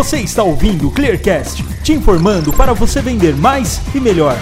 Você está ouvindo o Clearcast, te informando para você vender mais e melhor.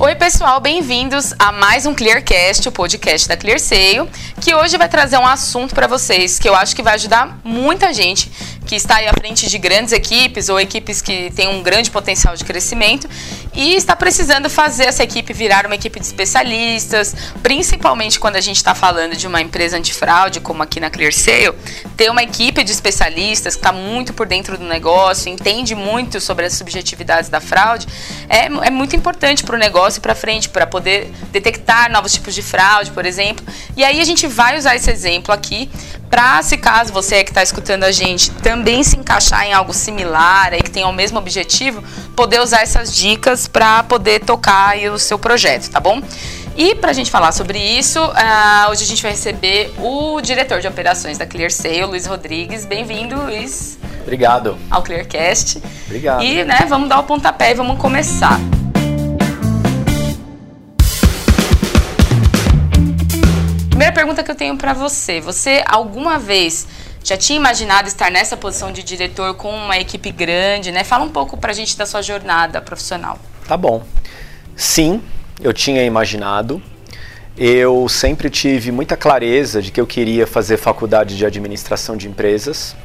Oi, pessoal, bem-vindos a mais um Clearcast, o podcast da ClearSale, que hoje vai trazer um assunto para vocês que eu acho que vai ajudar muita gente que está aí à frente de grandes equipes ou equipes que têm um grande potencial de crescimento e está precisando fazer essa equipe virar uma equipe de especialistas, principalmente quando a gente está falando de uma empresa antifraude, como aqui na ClearSale, ter uma equipe de especialistas que está muito por dentro do negócio, entende muito sobre as subjetividades da fraude, é, é muito importante para o negócio para frente, para poder detectar novos tipos de fraude, por exemplo. E aí a gente vai usar esse exemplo aqui para, se caso você que está escutando a gente também se encaixar em algo similar, aí que tenha o mesmo objetivo, poder usar essas dicas para poder tocar o seu projeto, tá bom? E para a gente falar sobre isso, uh, hoje a gente vai receber o diretor de operações da ClearSale, Luiz Rodrigues. Bem-vindo, Luiz. Obrigado. Ao Clearcast. Obrigado. E, né, vamos dar o pontapé e vamos começar. Primeira pergunta que eu tenho para você. Você alguma vez já tinha imaginado estar nessa posição de diretor com uma equipe grande, né? Fala um pouco para a gente da sua jornada profissional. Tá bom. Sim, eu tinha imaginado. Eu sempre tive muita clareza de que eu queria fazer faculdade de administração de empresas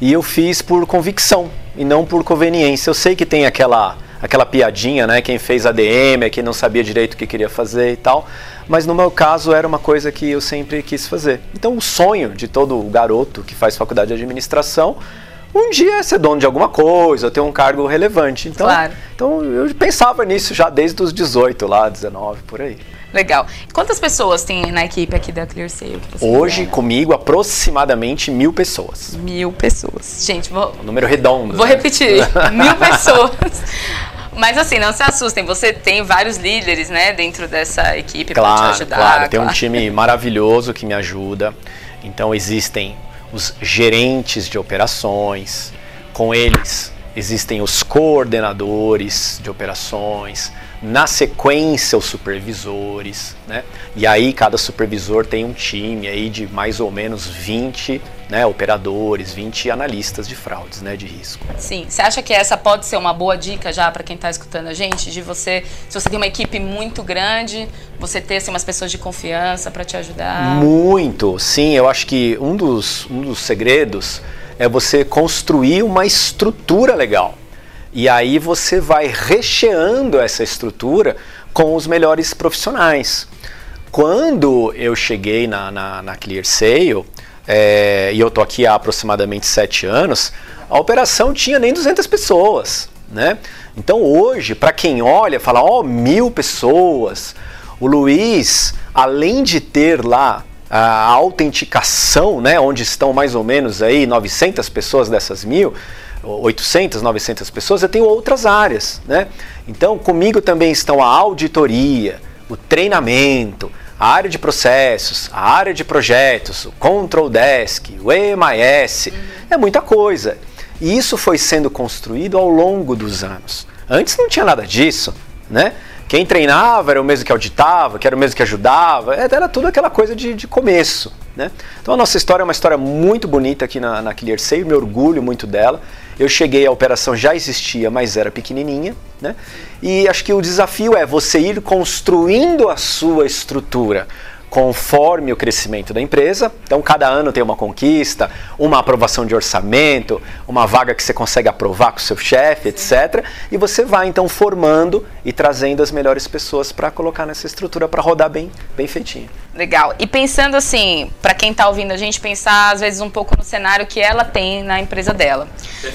e eu fiz por convicção e não por conveniência. Eu sei que tem aquela aquela piadinha, né? Quem fez ADM é quem não sabia direito o que queria fazer e tal. Mas no meu caso era uma coisa que eu sempre quis fazer. Então o sonho de todo garoto que faz faculdade de administração um dia é ser dono de alguma coisa, ter um cargo relevante. Então, claro. então eu pensava nisso já desde os 18 lá, 19, por aí. Legal. Quantas pessoas tem na equipe aqui da ClearSale? Hoje, comigo, aproximadamente mil pessoas. Mil pessoas. Gente, vou... Um número redondo. Vou né? repetir. mil pessoas. Mas assim, não se assustem, você tem vários líderes, né, dentro dessa equipe claro, para te ajudar. Claro, tem um time maravilhoso que me ajuda. Então existem os gerentes de operações, com eles existem os coordenadores de operações, na sequência os supervisores, né? E aí cada supervisor tem um time aí de mais ou menos 20 né, operadores, 20 analistas de fraudes, né, de risco. Sim, você acha que essa pode ser uma boa dica já para quem está escutando a gente, de você, se você tem uma equipe muito grande, você ter assim, umas pessoas de confiança para te ajudar? Muito, sim. Eu acho que um dos, um dos segredos é você construir uma estrutura legal. E aí você vai recheando essa estrutura com os melhores profissionais. Quando eu cheguei na, na, na ClearSale, é, e eu tô aqui há aproximadamente sete anos, a operação tinha nem 200 pessoas, né? Então hoje, para quem olha, fala, ó, oh, mil pessoas. O Luiz, além de ter lá a autenticação, né, onde estão mais ou menos aí 900 pessoas dessas mil, 800, 900 pessoas, eu tenho outras áreas, né? Então, comigo também estão a auditoria, o treinamento, a área de processos, a área de projetos, o Control Desk, o EMIS, uhum. é muita coisa. E isso foi sendo construído ao longo dos anos. Antes não tinha nada disso, né? Quem treinava era o mesmo que auditava, que era o mesmo que ajudava, era tudo aquela coisa de, de começo. Né? Então a nossa história é uma história muito bonita aqui na, na ClearSale, me orgulho muito dela. Eu cheguei, a operação já existia, mas era pequenininha. Né? E acho que o desafio é você ir construindo a sua estrutura conforme o crescimento da empresa. Então, cada ano tem uma conquista, uma aprovação de orçamento, uma vaga que você consegue aprovar com o seu chefe, etc. E você vai então formando e trazendo as melhores pessoas para colocar nessa estrutura para rodar bem, bem feitinho. Legal. E pensando assim, para quem está ouvindo a gente pensar às vezes um pouco no cenário que ela tem na empresa dela,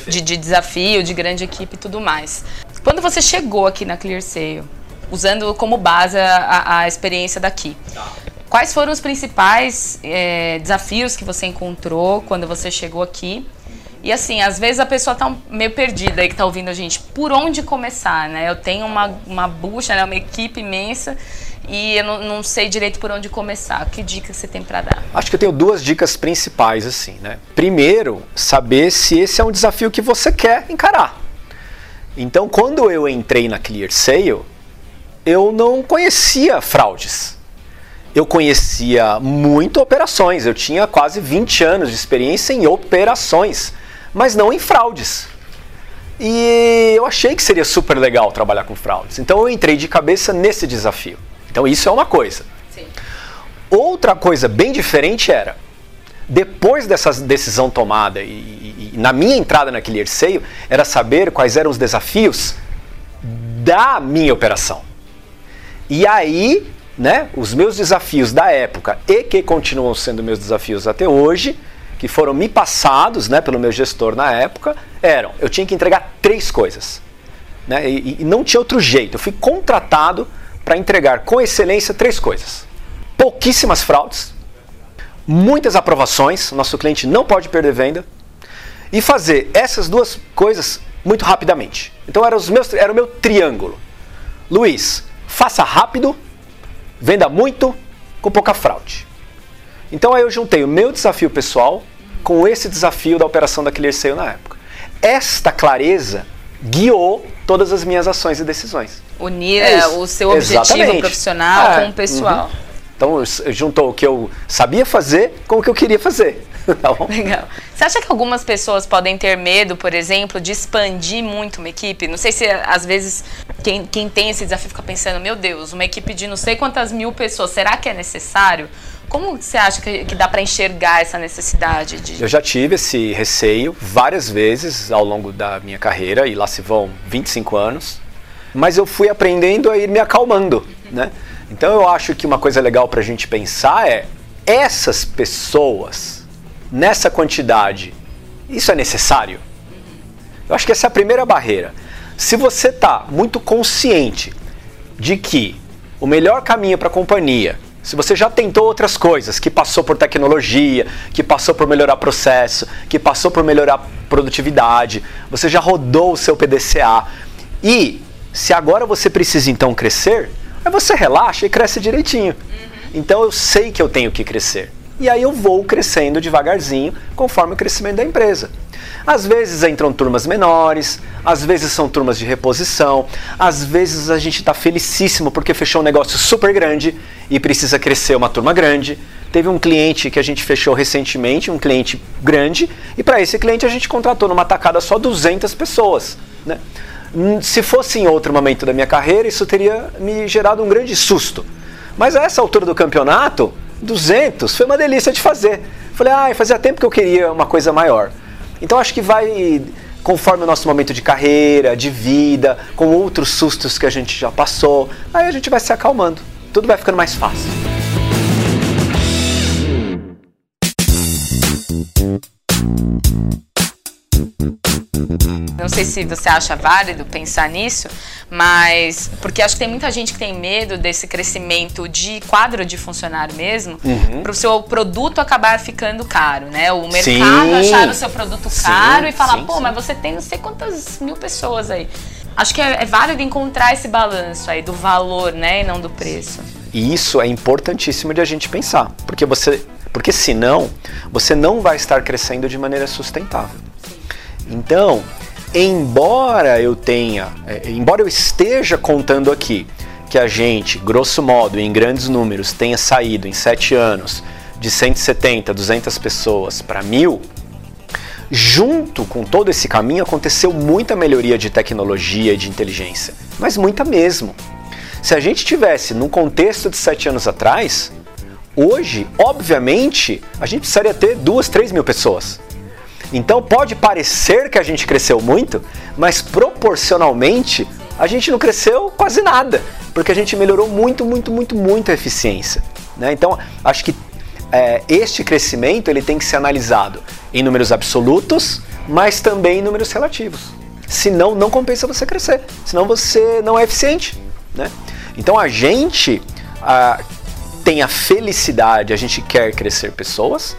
de, de desafio, de grande equipe e tudo mais. Quando você chegou aqui na ClearSale, usando como base a, a experiência daqui. Tá. Quais foram os principais é, desafios que você encontrou quando você chegou aqui? E assim, às vezes a pessoa tá meio perdida aí que tá ouvindo a gente. Por onde começar, né? Eu tenho uma, uma bucha, né? uma equipe imensa e eu não, não sei direito por onde começar. Que dica você tem para dar? Acho que eu tenho duas dicas principais, assim, né? Primeiro, saber se esse é um desafio que você quer encarar. Então, quando eu entrei na ClearSale, eu não conhecia fraudes. Eu conhecia muito operações, eu tinha quase 20 anos de experiência em operações, mas não em fraudes. E eu achei que seria super legal trabalhar com fraudes. Então eu entrei de cabeça nesse desafio. Então isso é uma coisa. Sim. Outra coisa bem diferente era, depois dessa decisão tomada e, e, e na minha entrada naquele Erceio, era saber quais eram os desafios da minha operação. E aí né, os meus desafios da época e que continuam sendo meus desafios até hoje, que foram me passados né, pelo meu gestor na época, eram: eu tinha que entregar três coisas. Né, e, e não tinha outro jeito. Eu fui contratado para entregar com excelência três coisas: pouquíssimas fraudes, muitas aprovações, nosso cliente não pode perder venda, e fazer essas duas coisas muito rapidamente. Então era, os meus, era o meu triângulo. Luiz, faça rápido Venda muito com pouca fraude. Então aí eu juntei o meu desafio pessoal com esse desafio da operação da Clear Sale na época. Esta clareza guiou todas as minhas ações e decisões. Unir é o seu objetivo Exatamente. profissional é. com o pessoal. Uhum. Então juntou o que eu sabia fazer com o que eu queria fazer. tá Legal. Você acha que algumas pessoas podem ter medo, por exemplo, de expandir muito uma equipe? Não sei se às vezes quem, quem tem esse desafio fica pensando, meu Deus, uma equipe de não sei quantas mil pessoas, será que é necessário? Como você acha que, que dá para enxergar essa necessidade? De... Eu já tive esse receio várias vezes ao longo da minha carreira, e lá se vão 25 anos, mas eu fui aprendendo a ir me acalmando, né? Então eu acho que uma coisa legal para a gente pensar é essas pessoas nessa quantidade, isso é necessário? Eu acho que essa é a primeira barreira. Se você está muito consciente de que o melhor caminho para a companhia, se você já tentou outras coisas, que passou por tecnologia, que passou por melhorar processo, que passou por melhorar produtividade, você já rodou o seu PDCA e se agora você precisa então crescer, aí você relaxa e cresce direitinho. Uhum. Então eu sei que eu tenho que crescer. E aí eu vou crescendo devagarzinho conforme o crescimento da empresa. Às vezes entram turmas menores, às vezes são turmas de reposição, às vezes a gente está felicíssimo porque fechou um negócio super grande e precisa crescer uma turma grande. Teve um cliente que a gente fechou recentemente, um cliente grande, e para esse cliente a gente contratou numa tacada só 200 pessoas. Né? Se fosse em outro momento da minha carreira, isso teria me gerado um grande susto. Mas a essa altura do campeonato, 200 foi uma delícia de fazer. Falei, ah, fazia tempo que eu queria uma coisa maior. Então acho que vai conforme o nosso momento de carreira, de vida, com outros sustos que a gente já passou, aí a gente vai se acalmando. Tudo vai ficando mais fácil. Não sei se você acha válido pensar nisso, mas porque acho que tem muita gente que tem medo desse crescimento de quadro de funcionário mesmo, uhum. para o seu produto acabar ficando caro, né? O mercado sim. achar o seu produto caro sim, e falar, sim, pô, mas você tem não sei quantas mil pessoas aí. Acho que é, é válido encontrar esse balanço aí do valor, né, e não do preço. E isso é importantíssimo de a gente pensar, porque você, porque senão você não vai estar crescendo de maneira sustentável. Então, embora eu tenha, é, embora eu esteja contando aqui que a gente, grosso modo, em grandes números, tenha saído em sete anos de 170, 200 pessoas para mil, junto com todo esse caminho aconteceu muita melhoria de tecnologia e de inteligência, mas muita mesmo. Se a gente tivesse num contexto de sete anos atrás, hoje, obviamente, a gente precisaria ter duas, três mil pessoas. Então pode parecer que a gente cresceu muito, mas proporcionalmente a gente não cresceu quase nada, porque a gente melhorou muito, muito, muito, muito a eficiência. Né? Então acho que é, este crescimento ele tem que ser analisado em números absolutos, mas também em números relativos. Senão não compensa você crescer, senão você não é eficiente. Né? Então a gente a, tem a felicidade, a gente quer crescer pessoas,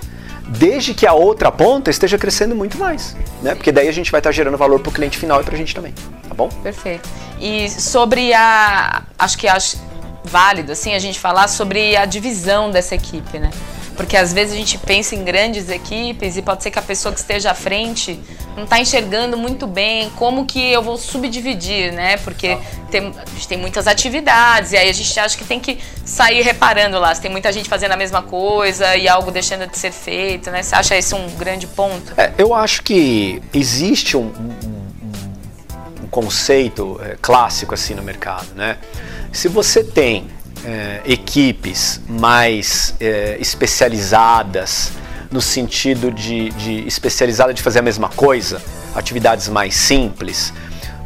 desde que a outra ponta esteja crescendo muito mais, né? Porque daí a gente vai estar gerando valor para o cliente final e para a gente também, tá bom? Perfeito. E sobre a, acho que acho válido assim a gente falar sobre a divisão dessa equipe, né? Porque às vezes a gente pensa em grandes equipes e pode ser que a pessoa que esteja à frente não está enxergando muito bem como que eu vou subdividir, né? Porque tem, a gente tem muitas atividades e aí a gente acha que tem que sair reparando lá. Se tem muita gente fazendo a mesma coisa e algo deixando de ser feito, né? Você acha esse um grande ponto? É, eu acho que existe um, um, um conceito é, clássico assim no mercado, né? Se você tem é, equipes mais é, especializadas, no sentido de, de especializada de fazer a mesma coisa, atividades mais simples,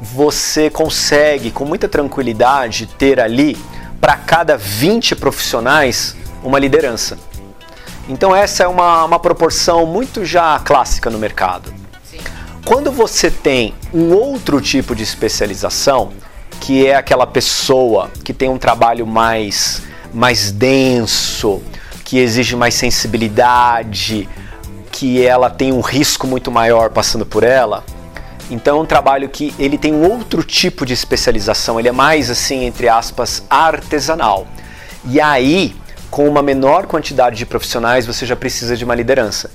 você consegue com muita tranquilidade ter ali para cada 20 profissionais uma liderança. Então essa é uma, uma proporção muito já clássica no mercado. Sim. Quando você tem um outro tipo de especialização, que é aquela pessoa que tem um trabalho mais, mais denso, que exige mais sensibilidade, que ela tem um risco muito maior passando por ela. Então é um trabalho que ele tem um outro tipo de especialização, ele é mais assim, entre aspas, artesanal. E aí, com uma menor quantidade de profissionais, você já precisa de uma liderança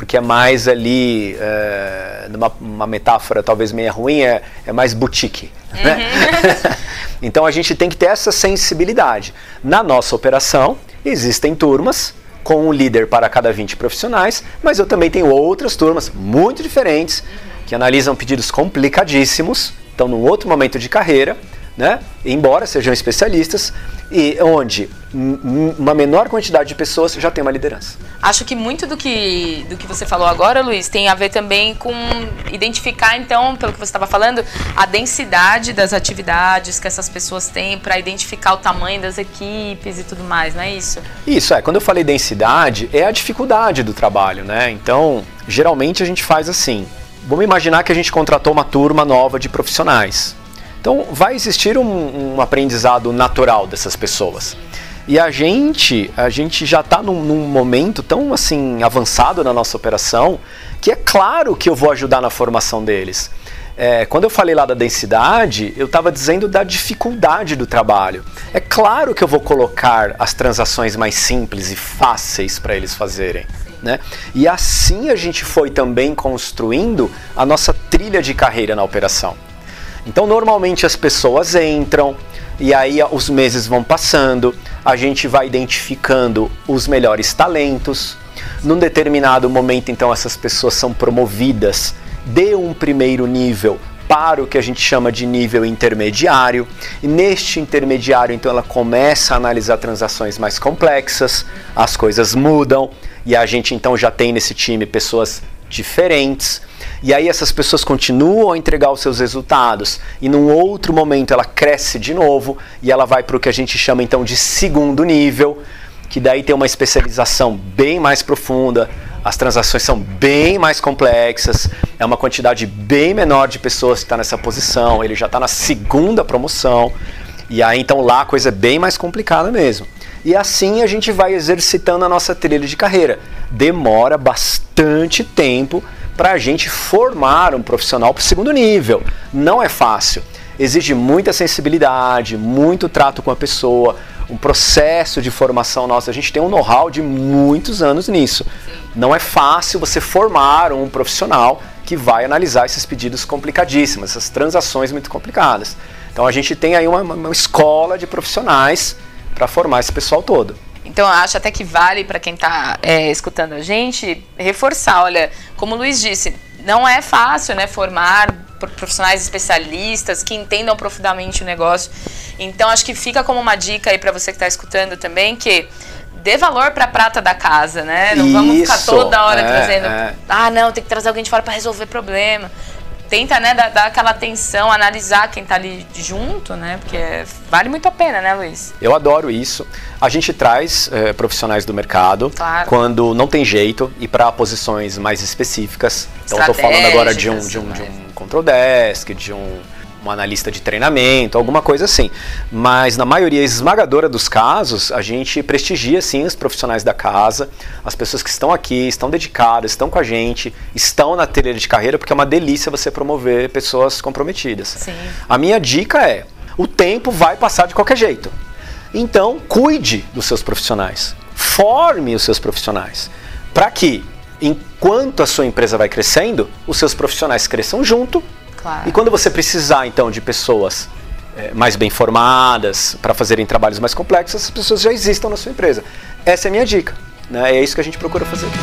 porque é mais ali, é, numa uma metáfora talvez meia ruim, é, é mais boutique. Né? Uhum. Né? então a gente tem que ter essa sensibilidade. Na nossa operação, existem turmas com um líder para cada 20 profissionais, mas eu também tenho outras turmas muito diferentes que analisam pedidos complicadíssimos, estão num outro momento de carreira, né? embora sejam especialistas, e onde uma menor quantidade de pessoas já tem uma liderança. Acho que muito do que, do que você falou agora, Luiz, tem a ver também com identificar, então, pelo que você estava falando, a densidade das atividades que essas pessoas têm para identificar o tamanho das equipes e tudo mais, não é isso? Isso, é. Quando eu falei densidade, é a dificuldade do trabalho, né? Então, geralmente a gente faz assim. Vamos imaginar que a gente contratou uma turma nova de profissionais. Então, vai existir um, um aprendizado natural dessas pessoas. E a gente, a gente já está num, num, momento tão assim avançado na nossa operação que é claro que eu vou ajudar na formação deles. É, quando eu falei lá da densidade, eu estava dizendo da dificuldade do trabalho. É claro que eu vou colocar as transações mais simples e fáceis para eles fazerem. Né? E assim a gente foi também construindo a nossa trilha de carreira na operação. Então, normalmente as pessoas entram e aí os meses vão passando, a gente vai identificando os melhores talentos. Num determinado momento, então, essas pessoas são promovidas de um primeiro nível para o que a gente chama de nível intermediário. E neste intermediário, então, ela começa a analisar transações mais complexas, as coisas mudam e a gente então já tem nesse time pessoas diferentes. E aí essas pessoas continuam a entregar os seus resultados e num outro momento ela cresce de novo e ela vai para o que a gente chama então de segundo nível, que daí tem uma especialização bem mais profunda, as transações são bem mais complexas, é uma quantidade bem menor de pessoas que está nessa posição, ele já está na segunda promoção, e aí então lá a coisa é bem mais complicada mesmo. E assim a gente vai exercitando a nossa trilha de carreira. Demora bastante tempo para a gente formar um profissional para o segundo nível. Não é fácil. Exige muita sensibilidade, muito trato com a pessoa, um processo de formação nossa. A gente tem um know-how de muitos anos nisso. Não é fácil você formar um profissional que vai analisar esses pedidos complicadíssimos, essas transações muito complicadas. Então a gente tem aí uma, uma escola de profissionais para formar esse pessoal todo. Então, eu acho até que vale para quem está é, escutando a gente reforçar. Olha, como o Luiz disse, não é fácil né, formar profissionais especialistas que entendam profundamente o negócio. Então, acho que fica como uma dica aí para você que está escutando também que dê valor para a prata da casa, né? Não Isso, vamos ficar toda hora é, trazendo, é. ah, não, tem que trazer alguém de fora para resolver problema tenta, né, dar, dar, aquela atenção, analisar quem está ali junto, né? Porque vale muito a pena, né, Luiz? Eu adoro isso. A gente traz é, profissionais do mercado claro. quando não tem jeito e para posições mais específicas. Então estou falando agora de um, de um, de um control desk, de um um analista de treinamento, alguma coisa assim. Mas na maioria esmagadora dos casos, a gente prestigia sim os profissionais da casa, as pessoas que estão aqui, estão dedicadas, estão com a gente, estão na trilha de carreira, porque é uma delícia você promover pessoas comprometidas. Sim. A minha dica é: o tempo vai passar de qualquer jeito. Então, cuide dos seus profissionais forme os seus profissionais. Para que, enquanto a sua empresa vai crescendo, os seus profissionais cresçam junto. Claro. E quando você precisar, então, de pessoas é, mais bem formadas para fazerem trabalhos mais complexos, essas pessoas já existam na sua empresa. Essa é a minha dica. Né? É isso que a gente procura fazer aqui.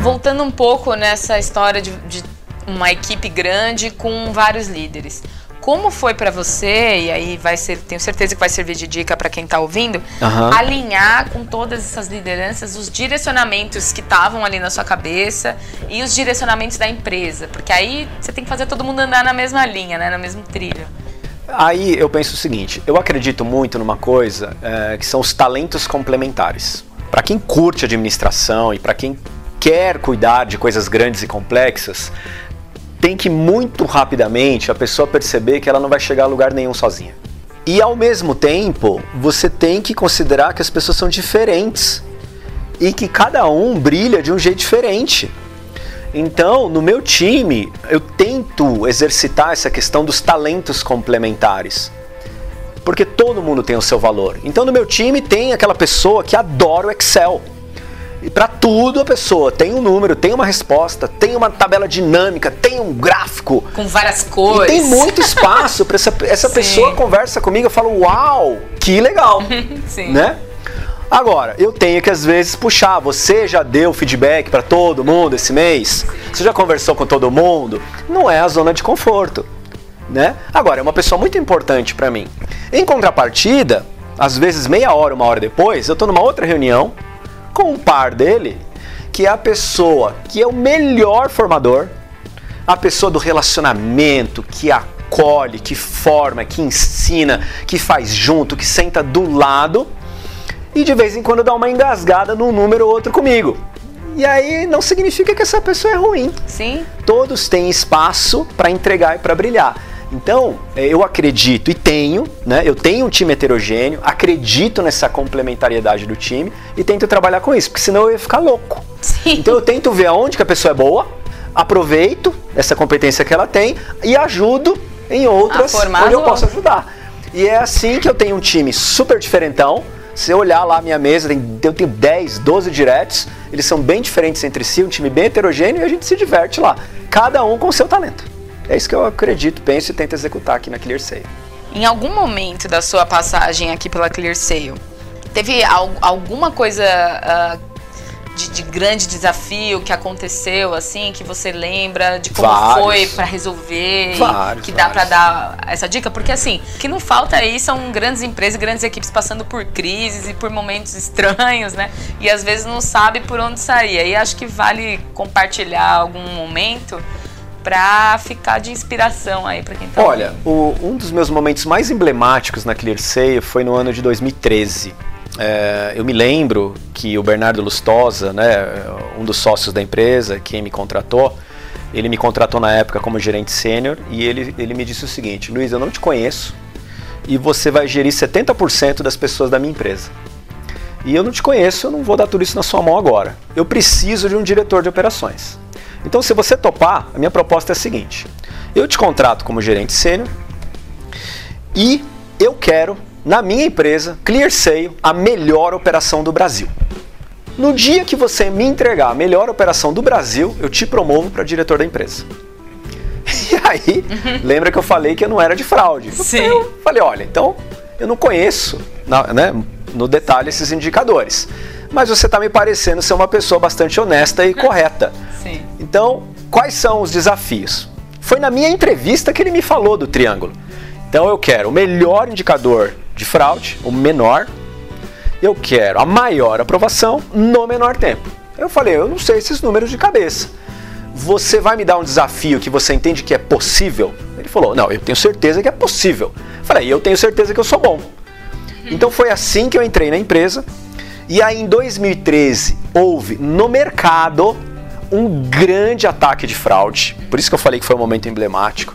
Voltando um pouco nessa história de, de uma equipe grande com vários líderes. Como foi para você, e aí vai ser, tenho certeza que vai servir de dica para quem está ouvindo, Aham. alinhar com todas essas lideranças os direcionamentos que estavam ali na sua cabeça e os direcionamentos da empresa, porque aí você tem que fazer todo mundo andar na mesma linha, né, no mesmo trilho. Aí eu penso o seguinte: eu acredito muito numa coisa é, que são os talentos complementares. Para quem curte administração e para quem quer cuidar de coisas grandes e complexas, tem que muito rapidamente a pessoa perceber que ela não vai chegar a lugar nenhum sozinha. E ao mesmo tempo, você tem que considerar que as pessoas são diferentes e que cada um brilha de um jeito diferente. Então, no meu time, eu tento exercitar essa questão dos talentos complementares. Porque todo mundo tem o seu valor. Então, no meu time tem aquela pessoa que adora o Excel. E para tudo a pessoa tem um número, tem uma resposta, tem uma tabela dinâmica, tem um gráfico. Com várias E cores. tem muito espaço para essa, essa Sim. pessoa conversa comigo, eu falo, uau, que legal, Sim. né? Agora, eu tenho que às vezes puxar, você já deu feedback para todo mundo esse mês? Você já conversou com todo mundo? Não é a zona de conforto, né? Agora, é uma pessoa muito importante para mim. Em contrapartida, às vezes meia hora, uma hora depois, eu tô numa outra reunião com um par dele, que é a pessoa que é o melhor formador, a pessoa do relacionamento, que acolhe, que forma, que ensina, que faz junto, que senta do lado e de vez em quando dá uma engasgada num número ou outro comigo. E aí não significa que essa pessoa é ruim. Sim. Todos têm espaço para entregar e para brilhar. Então, eh, eu acredito e tenho, né? Eu tenho um time heterogêneo, acredito nessa complementariedade do time e tento trabalhar com isso, porque senão eu ia ficar louco. Sim. Então eu tento ver aonde que a pessoa é boa, aproveito essa competência que ela tem e ajudo em outras onde eu posso ajudar. E é assim que eu tenho um time super diferentão. Se eu olhar lá a minha mesa, eu tenho 10, 12 diretos, eles são bem diferentes entre si, um time bem heterogêneo e a gente se diverte lá. Cada um com o seu talento. É isso que eu acredito, penso e tento executar aqui na ClearSale. Em algum momento da sua passagem aqui pela ClearSale, teve al- alguma coisa ah, de, de grande desafio que aconteceu, assim, que você lembra de como Vários. foi pra resolver? Vários, que dá vários. dar essa dica? Porque, assim, o que não falta aí são grandes empresas, grandes equipes passando por crises e por momentos estranhos, né? E às vezes não sabe por onde sair. Aí acho que vale compartilhar algum momento pra ficar de inspiração aí pra quem tá Olha, o- um dos meus momentos mais emblemáticos na ClearSale foi no ano de 2013. É, eu me lembro que o Bernardo Lustosa, né, um dos sócios da empresa, quem me contratou, ele me contratou na época como gerente sênior e ele, ele me disse o seguinte: Luiz, eu não te conheço e você vai gerir 70% das pessoas da minha empresa. E eu não te conheço, eu não vou dar tudo isso na sua mão agora. Eu preciso de um diretor de operações. Então, se você topar, a minha proposta é a seguinte: eu te contrato como gerente sênior e eu quero, na minha empresa, ClearSale, a melhor operação do Brasil. No dia que você me entregar a melhor operação do Brasil, eu te promovo para diretor da empresa. E aí, lembra que eu falei que eu não era de fraude? Sim. Eu falei, olha, então eu não conheço né, no detalhe esses indicadores. Mas você está me parecendo ser uma pessoa bastante honesta e correta. Sim. Então, quais são os desafios? Foi na minha entrevista que ele me falou do triângulo. Então, eu quero o melhor indicador de fraude, o menor. Eu quero a maior aprovação no menor tempo. Eu falei, eu não sei esses números de cabeça. Você vai me dar um desafio que você entende que é possível? Ele falou, não, eu tenho certeza que é possível. Eu falei, eu tenho certeza que eu sou bom. Então foi assim que eu entrei na empresa. E aí em 2013 houve no mercado um grande ataque de fraude. Por isso que eu falei que foi um momento emblemático.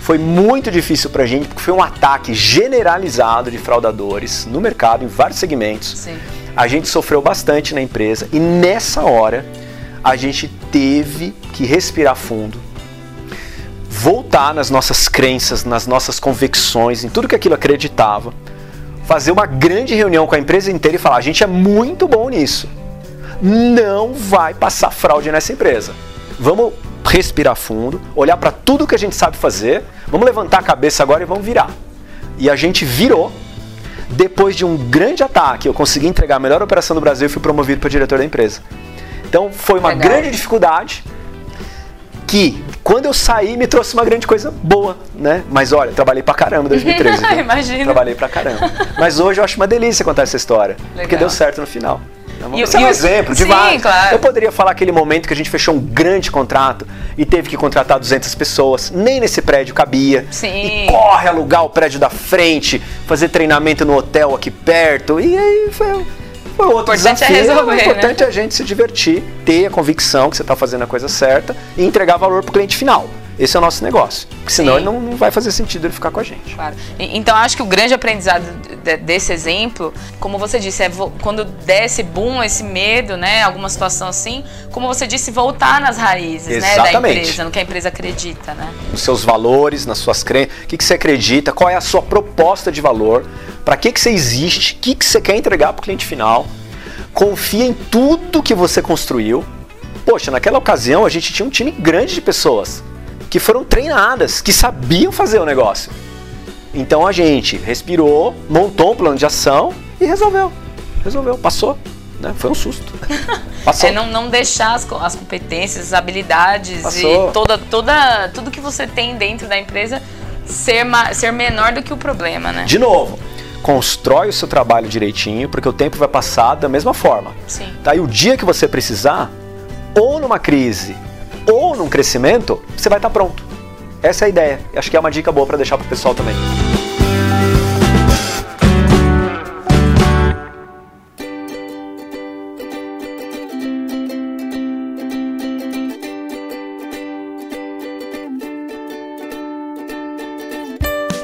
Foi muito difícil pra gente, porque foi um ataque generalizado de fraudadores no mercado, em vários segmentos. Sim. A gente sofreu bastante na empresa e nessa hora a gente teve que respirar fundo, voltar nas nossas crenças, nas nossas convicções, em tudo que aquilo acreditava, fazer uma grande reunião com a empresa inteira e falar: a gente é muito bom nisso. Não vai passar fraude nessa empresa. Vamos respirar fundo, olhar para tudo que a gente sabe fazer, vamos levantar a cabeça agora e vamos virar. E a gente virou. Depois de um grande ataque, eu consegui entregar a melhor operação do Brasil e fui promovido para diretor da empresa. Então foi uma Legal. grande dificuldade que quando eu saí me trouxe uma grande coisa boa, né? Mas olha, trabalhei pra caramba em 2013. Imagina. Trabalhei pra caramba. Mas hoje eu acho uma delícia contar essa história, Legal. porque deu certo no final. E, Esse é um exemplo de sim, vários. Claro. Eu poderia falar aquele momento que a gente fechou um grande contrato e teve que contratar 200 pessoas. Nem nesse prédio cabia. Sim. E corre alugar o prédio da frente, fazer treinamento no hotel aqui perto. E aí foi, foi outro importante é desafio. É resolver, o importante né? é a gente se divertir, ter a convicção que você está fazendo a coisa certa e entregar valor para o cliente final. Esse é o nosso negócio. Porque senão ele não, não, vai fazer sentido ele ficar com a gente. Claro. Então acho que o grande aprendizado desse exemplo, como você disse, é quando desce boom, esse medo, né? Alguma situação assim, como você disse, voltar nas raízes né, da empresa, no que a empresa acredita, né? Nos seus valores, nas suas crenças, o que, que você acredita, qual é a sua proposta de valor, para que, que você existe, o que, que você quer entregar para o cliente final. Confia em tudo que você construiu. Poxa, naquela ocasião a gente tinha um time grande de pessoas que foram treinadas, que sabiam fazer o negócio. Então a gente respirou, montou um plano de ação e resolveu. Resolveu, passou. Né? Foi um susto. Passou. É não, não deixar as, as competências, as habilidades passou. e toda, toda, tudo que você tem dentro da empresa ser, ser menor do que o problema, né? De novo, constrói o seu trabalho direitinho, porque o tempo vai passar da mesma forma. Sim. Daí o dia que você precisar, ou numa crise, ou num crescimento, você vai estar pronto. Essa é a ideia. Acho que é uma dica boa para deixar para o pessoal também.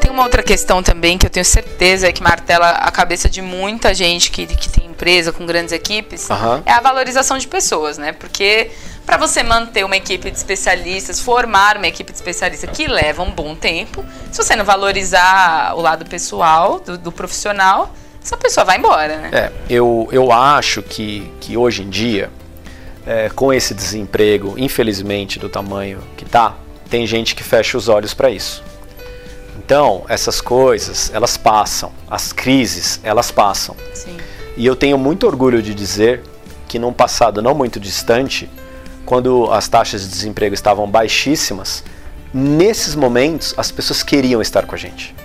Tem uma outra questão também que eu tenho certeza que martela a cabeça de muita gente que, que tem empresa com grandes equipes, uhum. é a valorização de pessoas, né? Porque para você manter uma equipe de especialistas, formar uma equipe de especialistas que leva um bom tempo, se você não valorizar o lado pessoal do, do profissional, essa pessoa vai embora, né? É, eu, eu acho que, que hoje em dia, é, com esse desemprego, infelizmente, do tamanho que tá, tem gente que fecha os olhos para isso. Então, essas coisas, elas passam. As crises, elas passam. Sim. E eu tenho muito orgulho de dizer que num passado não muito distante, quando as taxas de desemprego estavam baixíssimas, nesses momentos as pessoas queriam estar com a gente.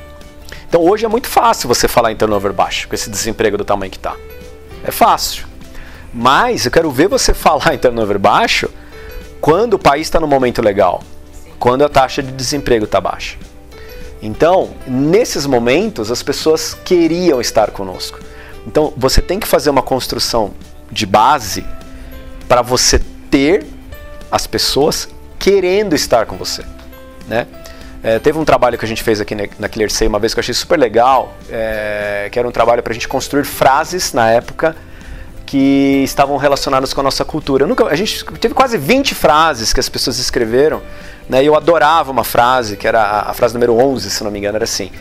Então hoje é muito fácil você falar em turnover baixo, com esse desemprego do tamanho que está. É fácil. Mas eu quero ver você falar em turnover baixo quando o país está no momento legal, quando a taxa de desemprego está baixa. Então, nesses momentos, as pessoas queriam estar conosco. Então, você tem que fazer uma construção de base para você ter as pessoas querendo estar com você, né? É, teve um trabalho que a gente fez aqui na ClearSay uma vez que eu achei super legal, é, que era um trabalho para a gente construir frases na época que estavam relacionadas com a nossa cultura. Nunca, a gente teve quase 20 frases que as pessoas escreveram, né? E eu adorava uma frase, que era a, a frase número 11, se não me engano, era assim: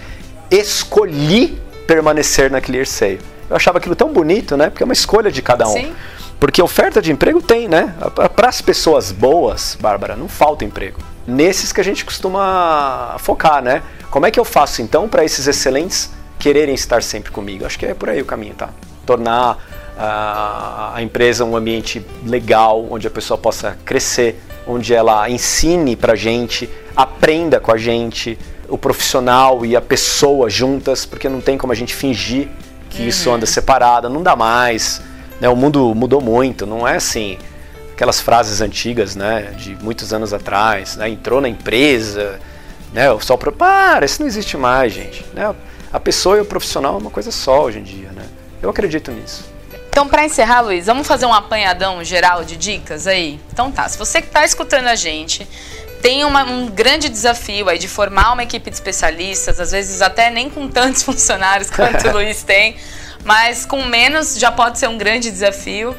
Escolhi permanecer na ClearSale. Eu achava aquilo tão bonito, né? Porque é uma escolha de cada um. Sim. Porque oferta de emprego tem, né? Para as pessoas boas, Bárbara, não falta emprego. Nesses que a gente costuma focar, né? Como é que eu faço então para esses excelentes quererem estar sempre comigo? Acho que é por aí o caminho, tá? Tornar uh, a empresa um ambiente legal, onde a pessoa possa crescer, onde ela ensine para gente, aprenda com a gente, o profissional e a pessoa juntas, porque não tem como a gente fingir que uhum. isso anda separado, não dá mais. Né? O mundo mudou muito, não é assim aquelas frases antigas, né, de muitos anos atrás, né, entrou na empresa, né, só pro... para, isso não existe mais, gente, né? A pessoa e o profissional é uma coisa só hoje em dia, né? Eu acredito nisso. Então, para encerrar, Luiz, vamos fazer um apanhadão geral de dicas aí? Então tá, se você que está escutando a gente tem uma, um grande desafio aí de formar uma equipe de especialistas, às vezes até nem com tantos funcionários quanto o Luiz tem, mas com menos já pode ser um grande desafio.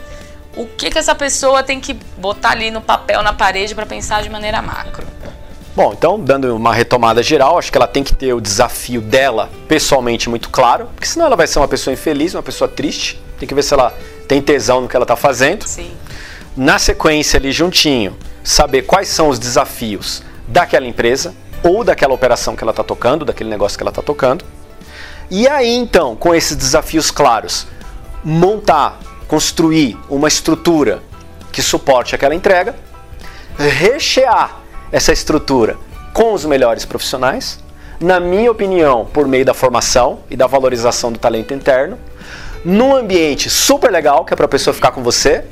O que, que essa pessoa tem que botar ali no papel, na parede, para pensar de maneira macro? Bom, então, dando uma retomada geral, acho que ela tem que ter o desafio dela pessoalmente muito claro, porque senão ela vai ser uma pessoa infeliz, uma pessoa triste. Tem que ver se ela tem tesão no que ela está fazendo. Sim. Na sequência, ali juntinho, saber quais são os desafios daquela empresa ou daquela operação que ela está tocando, daquele negócio que ela está tocando. E aí, então, com esses desafios claros, montar, construir uma estrutura que suporte aquela entrega, rechear essa estrutura com os melhores profissionais, na minha opinião, por meio da formação e da valorização do talento interno, num ambiente super legal, que é para a pessoa ficar com você,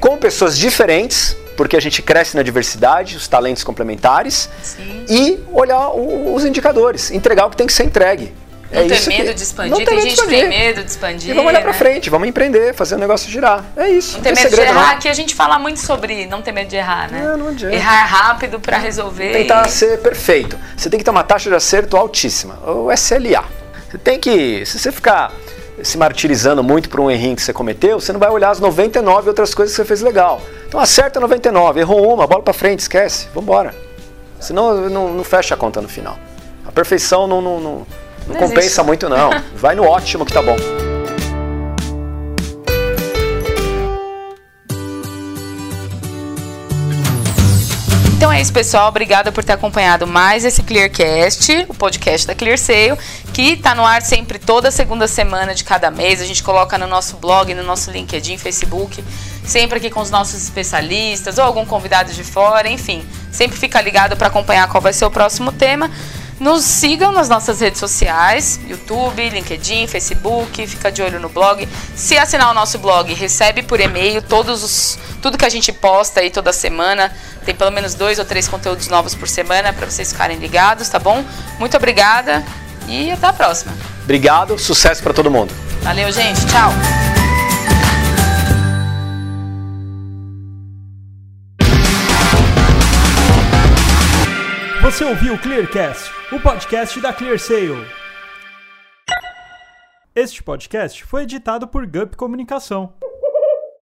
com pessoas diferentes, porque a gente cresce na diversidade, os talentos complementares, Sim. e olhar os indicadores, entregar o que tem que ser entregue. Não é ter medo que- de expandir. Não Tem ter de gente que tem expandir. medo de expandir. E vamos olhar pra né? frente, vamos empreender, fazer o negócio girar. É isso. Não ter tem medo de segredo, errar, não. que a gente fala muito sobre não ter medo de errar, né? Não, não adianta. Errar rápido pra resolver. Tentar e- ser perfeito. Você tem que ter uma taxa de acerto altíssima, o SLA. Você tem que, se você ficar se martirizando muito por um errinho que você cometeu, você não vai olhar as 99 outras coisas que você fez legal. Então acerta 99, errou uma, bola pra frente, esquece, vambora. Senão não, não fecha a conta no final. A perfeição não, não, não, não Não compensa existe. muito não. Vai no ótimo que tá bom. Então é isso, pessoal. Obrigada por ter acompanhado mais esse Clearcast, o podcast da ClearSale, que está no ar sempre toda segunda semana de cada mês. A gente coloca no nosso blog, no nosso LinkedIn, Facebook, sempre aqui com os nossos especialistas ou algum convidado de fora, enfim. Sempre fica ligado para acompanhar qual vai ser o próximo tema. Nos sigam nas nossas redes sociais, YouTube, LinkedIn, Facebook, fica de olho no blog. Se assinar o nosso blog, recebe por e-mail todos os, tudo que a gente posta aí toda semana. Tem pelo menos dois ou três conteúdos novos por semana para vocês ficarem ligados, tá bom? Muito obrigada e até a próxima. Obrigado, sucesso para todo mundo. Valeu, gente. Tchau. Você ouviu o Clearcast, o podcast da ClearSale. Este podcast foi editado por Gup Comunicação.